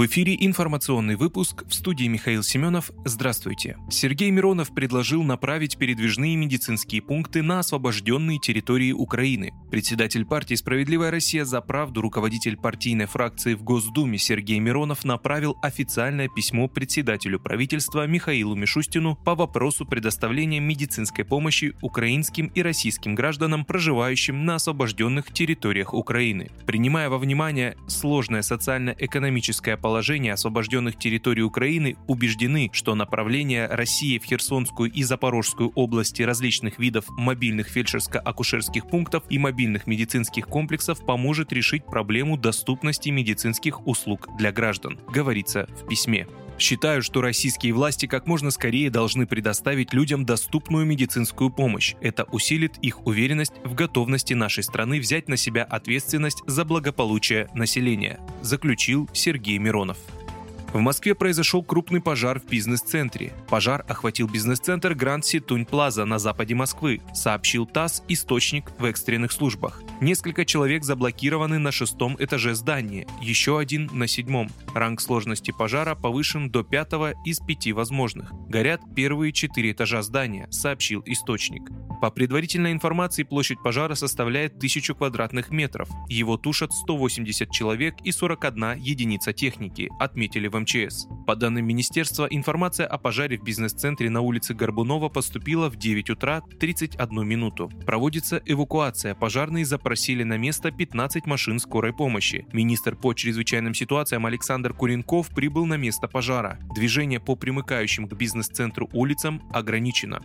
В эфире информационный выпуск в студии Михаил Семенов. Здравствуйте. Сергей Миронов предложил направить передвижные медицинские пункты на освобожденные территории Украины. Председатель партии «Справедливая Россия за правду», руководитель партийной фракции в Госдуме Сергей Миронов направил официальное письмо председателю правительства Михаилу Мишустину по вопросу предоставления медицинской помощи украинским и российским гражданам, проживающим на освобожденных территориях Украины. Принимая во внимание сложное социально-экономическое положения освобожденных территорий Украины убеждены, что направление России в Херсонскую и Запорожскую области различных видов мобильных фельдшерско-акушерских пунктов и мобильных медицинских комплексов поможет решить проблему доступности медицинских услуг для граждан, говорится в письме. Считаю, что российские власти как можно скорее должны предоставить людям доступную медицинскую помощь. Это усилит их уверенность в готовности нашей страны взять на себя ответственность за благополучие населения, заключил Сергей Миронов. В Москве произошел крупный пожар в бизнес-центре. Пожар охватил бизнес-центр Гранд Ситунь Плаза на западе Москвы, сообщил ТАСС источник в экстренных службах. Несколько человек заблокированы на шестом этаже здания, еще один на седьмом. Ранг сложности пожара повышен до пятого из пяти возможных. Горят первые четыре этажа здания, сообщил источник. По предварительной информации, площадь пожара составляет 1000 квадратных метров. Его тушат 180 человек и 41 единица техники, отметили в МЧС. По данным министерства, информация о пожаре в бизнес-центре на улице Горбунова поступила в 9 утра 31 минуту. Проводится эвакуация. Пожарные запросили на место 15 машин скорой помощи. Министр по чрезвычайным ситуациям Александр Куренков прибыл на место пожара. Движение по примыкающим к бизнес-центру улицам ограничено.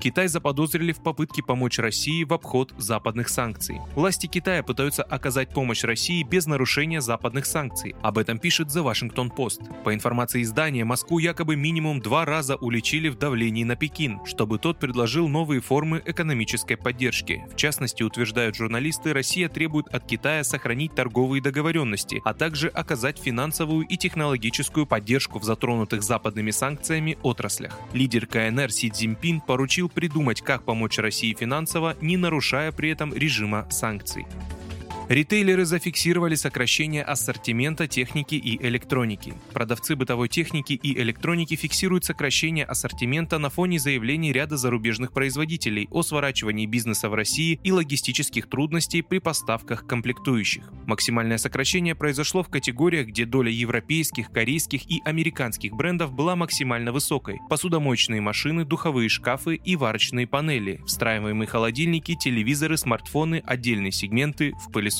Китай заподозрили в попытке помочь России в обход западных санкций. Власти Китая пытаются оказать помощь России без нарушения западных санкций. Об этом пишет The Washington Post. По информации издания, Москву якобы минимум два раза уличили в давлении на Пекин, чтобы тот предложил новые формы экономической поддержки. В частности, утверждают журналисты, Россия требует от Китая сохранить торговые договоренности, а также оказать финансовую и технологическую поддержку в затронутых западными санкциями отраслях. Лидер КНР Си Цзиньпин поручил придумать, как помочь России финансово, не нарушая при этом режима санкций. Ритейлеры зафиксировали сокращение ассортимента техники и электроники. Продавцы бытовой техники и электроники фиксируют сокращение ассортимента на фоне заявлений ряда зарубежных производителей о сворачивании бизнеса в России и логистических трудностей при поставках комплектующих. Максимальное сокращение произошло в категориях, где доля европейских, корейских и американских брендов была максимально высокой. Посудомоечные машины, духовые шкафы и варочные панели, встраиваемые холодильники, телевизоры, смартфоны, отдельные сегменты в пылесос